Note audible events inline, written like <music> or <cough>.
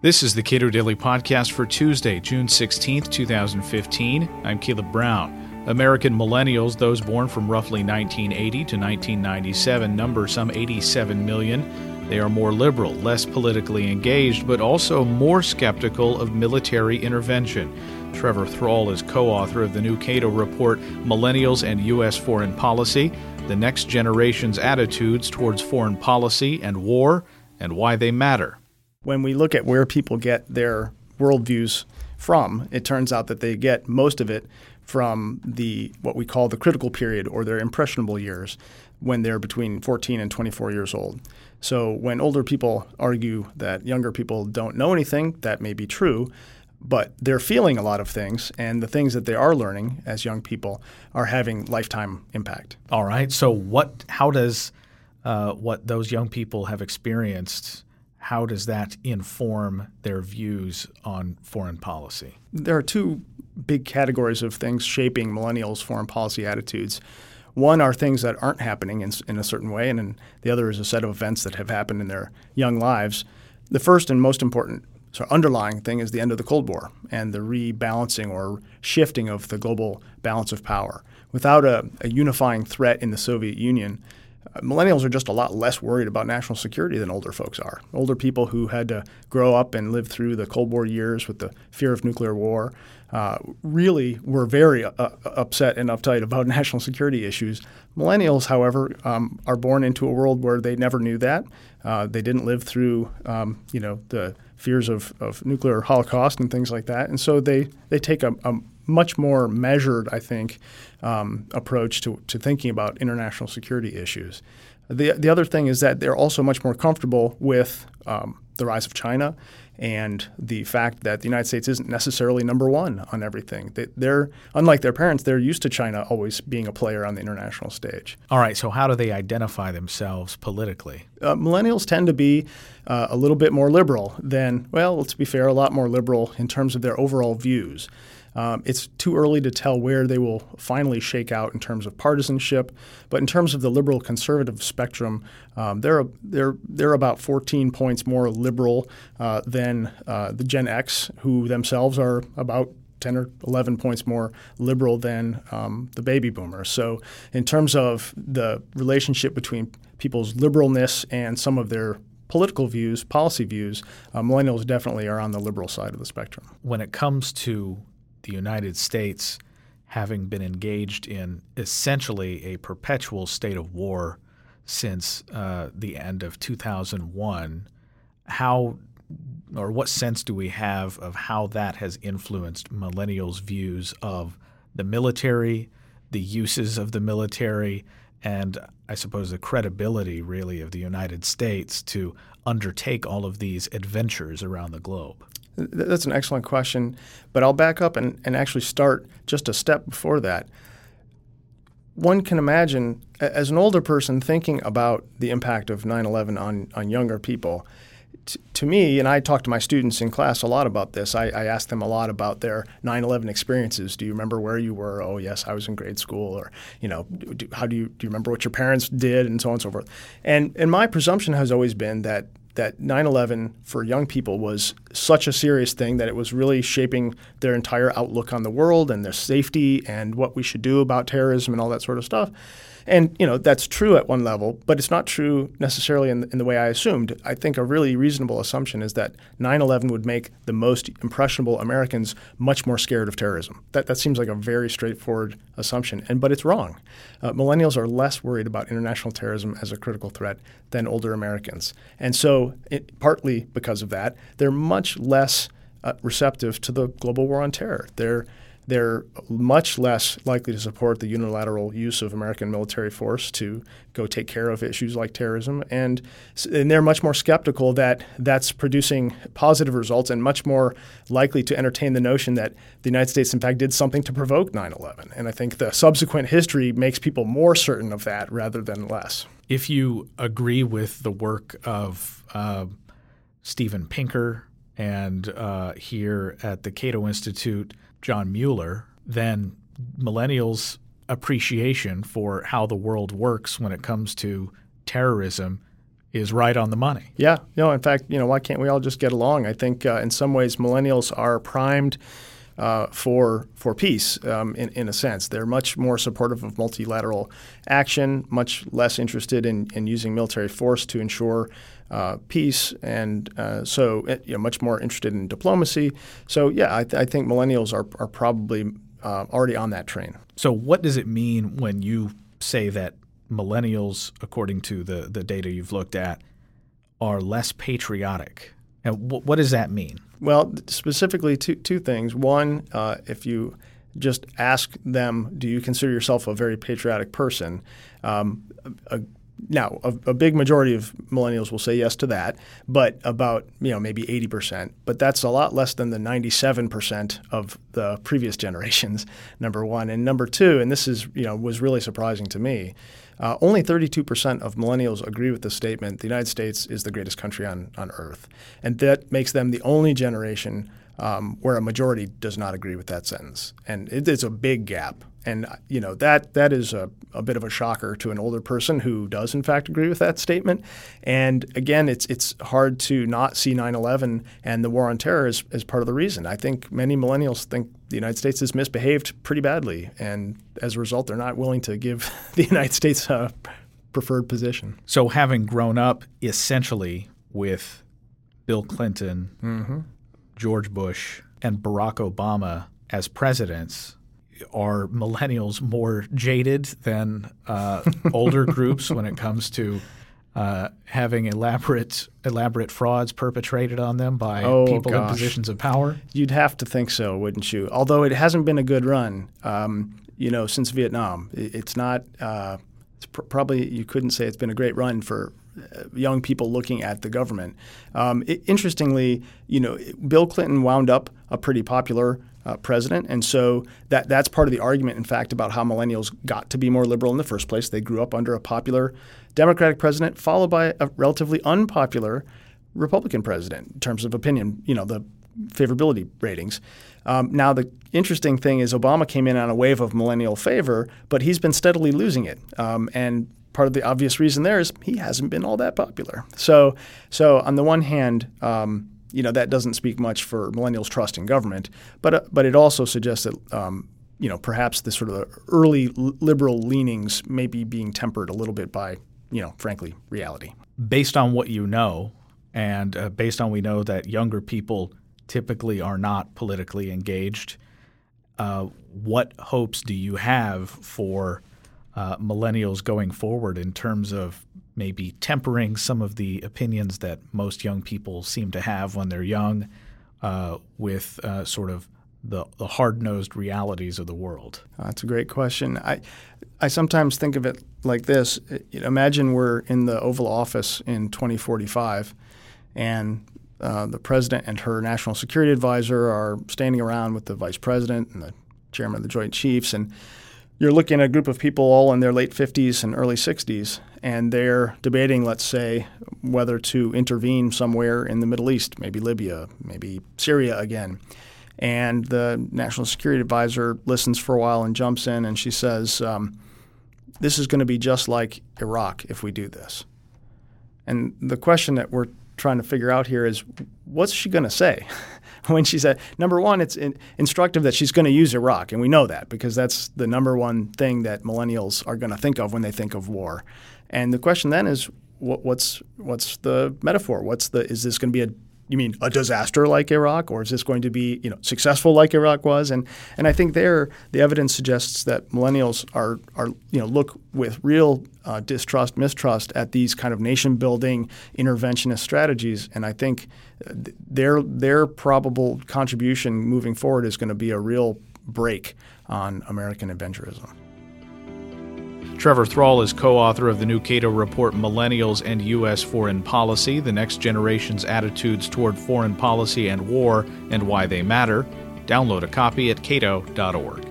This is the Cato Daily Podcast for Tuesday, June 16th, 2015. I'm Caleb Brown. American millennials, those born from roughly 1980 to 1997, number some 87 million. They are more liberal, less politically engaged, but also more skeptical of military intervention. Trevor Thrall is co author of the new Cato report, Millennials and U.S. Foreign Policy The Next Generation's Attitudes Towards Foreign Policy and War, and Why They Matter when we look at where people get their worldviews from, it turns out that they get most of it from the what we call the critical period or their impressionable years when they're between 14 and 24 years old. So when older people argue that younger people don't know anything, that may be true, but they're feeling a lot of things and the things that they are learning as young people are having lifetime impact. All right. So what how does uh, what those young people have experienced how does that inform their views on foreign policy? There are two big categories of things shaping millennials' foreign policy attitudes. One are things that aren't happening in, in a certain way, and the other is a set of events that have happened in their young lives. The first and most important of underlying thing is the end of the Cold War and the rebalancing or shifting of the global balance of power. Without a, a unifying threat in the Soviet Union, millennials are just a lot less worried about national security than older folks are. Older people who had to grow up and live through the Cold War years with the fear of nuclear war uh, really were very uh, upset and uptight about <laughs> national security issues. Millennials, however, um, are born into a world where they never knew that. Uh, they didn't live through, um, you know, the fears of, of nuclear holocaust and things like that, and so they they take a, a much more measured, I think, um, approach to, to thinking about international security issues. The, the other thing is that they're also much more comfortable with um, the rise of China and the fact that the United States isn't necessarily number one on everything. They, are unlike their parents; they're used to China always being a player on the international stage. All right. So, how do they identify themselves politically? Uh, millennials tend to be uh, a little bit more liberal than, well, let's be fair, a lot more liberal in terms of their overall views. Um, it's too early to tell where they will finally shake out in terms of partisanship, but in terms of the liberal conservative spectrum, um, they're they're they're about 14 points more liberal uh, than uh, the Gen X, who themselves are about 10 or 11 points more liberal than um, the baby boomers. So, in terms of the relationship between people's liberalness and some of their political views, policy views, uh, millennials definitely are on the liberal side of the spectrum. When it comes to the United States having been engaged in essentially a perpetual state of war since uh, the end of 2001, how or what sense do we have of how that has influenced millennials' views of the military, the uses of the military, and I suppose the credibility really of the United States to undertake all of these adventures around the globe? That's an excellent question, but I'll back up and, and actually start just a step before that. One can imagine, as an older person, thinking about the impact of 9 11 on, on younger people. T- to me, and I talk to my students in class a lot about this, I, I ask them a lot about their 9 11 experiences. Do you remember where you were? Oh, yes, I was in grade school. Or, you know, do, how do you, do you remember what your parents did? And so on and so forth. And, and my presumption has always been that that 9/11 for young people was such a serious thing that it was really shaping their entire outlook on the world and their safety and what we should do about terrorism and all that sort of stuff. And you know that's true at one level, but it's not true necessarily in, in the way I assumed. I think a really reasonable assumption is that 9/11 would make the most impressionable Americans much more scared of terrorism. That that seems like a very straightforward assumption, and but it's wrong. Uh, millennials are less worried about international terrorism as a critical threat than older Americans, and so it, partly because of that, they're much less uh, receptive to the global war on terror. They're they're much less likely to support the unilateral use of American military force to go take care of issues like terrorism. And, and they're much more skeptical that that's producing positive results and much more likely to entertain the notion that the United States, in fact, did something to provoke 9 11. And I think the subsequent history makes people more certain of that rather than less. If you agree with the work of uh, Steven Pinker and uh, here at the Cato Institute, John Mueller, then millennials' appreciation for how the world works when it comes to terrorism is right on the money. Yeah, no. In fact, you know, why can't we all just get along? I think uh, in some ways millennials are primed uh, for for peace. Um, in in a sense, they're much more supportive of multilateral action, much less interested in, in using military force to ensure uh, peace, and uh, so eh, you know, much more interested in diplomacy. So yeah, I, th- I think millennials are are probably uh, already on that train. So what does it mean when you say that millennials, according to the the data you've looked at, are less patriotic? And w- what does that mean? Well, specifically, two, two things. One, uh, if you just ask them, do you consider yourself a very patriotic person? Um, a, now, a, a, big majority of millennials will say yes to that, but about you know maybe 80%. But that's a lot less than the 97% of the previous generations. <laughs> Number one, and number two, and this is you know was really surprising to me. Uh, only 32% of millennials agree with the statement the United States is the greatest country on, on earth. And that makes them the only generation um, where a majority does not agree with that sentence. And it is a big gap. And you know that that is a, a bit of a shocker to an older person who does in fact agree with that statement. And again, it's it's hard to not see 9/11 and the war on terror as, as part of the reason. I think many millennials think the United States has misbehaved pretty badly, and as a result, they're not willing to give <laughs> the United States a preferred position. So, having grown up essentially with Bill Clinton, mm-hmm. George Bush, and Barack Obama as presidents are millennials more jaded than uh, older <laughs> groups when it comes to uh, having elaborate elaborate frauds perpetrated on them by oh, people gosh. in positions of power? You'd have to think so, wouldn't you? Although it hasn't been a good run, um, you know, since Vietnam. It's not. Uh, it's pr- probably you couldn't say it's been a great run for young people looking at the government. Um, it, interestingly, you know, Bill Clinton wound up a pretty popular uh, president. And so that that's part of the argument, in fact, about how millennials got to be more liberal in the first place. They grew up under a popular Democratic president, followed by a relatively unpopular Republican president in terms of opinion, you know, the favorability ratings. Um, now, the interesting thing is Obama came in on a wave of millennial favor, but he's been steadily losing it. Um, and part of the obvious reason there is he hasn't been all that popular. So, so on the one hand, um, you know that doesn't speak much for millennials' trust in government, but uh, but it also suggests that um, you know perhaps the sort of early liberal leanings may be being tempered a little bit by you know frankly reality. Based on what you know, and uh, based on we know that younger people typically are not politically engaged, uh, what hopes do you have for uh, millennials going forward in terms of maybe tempering some of the opinions that most young people seem to have when they're young uh, with uh, sort of the, the hard nosed realities of the world? that's a great question. I, I sometimes think of it like this Imagine we're in the Oval Office in 2045, and uh, the president and her national security advisor are standing around with the vice president and the chairman of the Joint Chiefs. and you're looking at a group of people all in their late 50s and early 60s, and they're debating, let's say, whether to intervene somewhere in the Middle East, maybe Libya, maybe Syria again. And the national security advisor listens for a while and jumps in, and she says, um, This is going to be just like Iraq if we do this. And the question that we're trying to figure out here is what's she going to say? <laughs> <laughs> when she said, number one, it's in, instructive that she's going to use Iraq, and we know that because that's the number one thing that millennials are going to think of when they think of war. And the question then is, what, what's what's the metaphor? What's the is this going to be a you mean a disaster like Iraq, or is this going to be you know successful like Iraq was? And and I think there the evidence suggests that millennials are are you know look with real uh, distrust, mistrust at these kind of nation building interventionist strategies, and I think uh, their their probable contribution moving forward is going to be a real brake on American adventurism. Trevor Thrall is co author of the new Cato report, Millennials and U.S. Foreign Policy The Next Generation's Attitudes Toward Foreign Policy and War and Why They Matter. Download a copy at cato.org.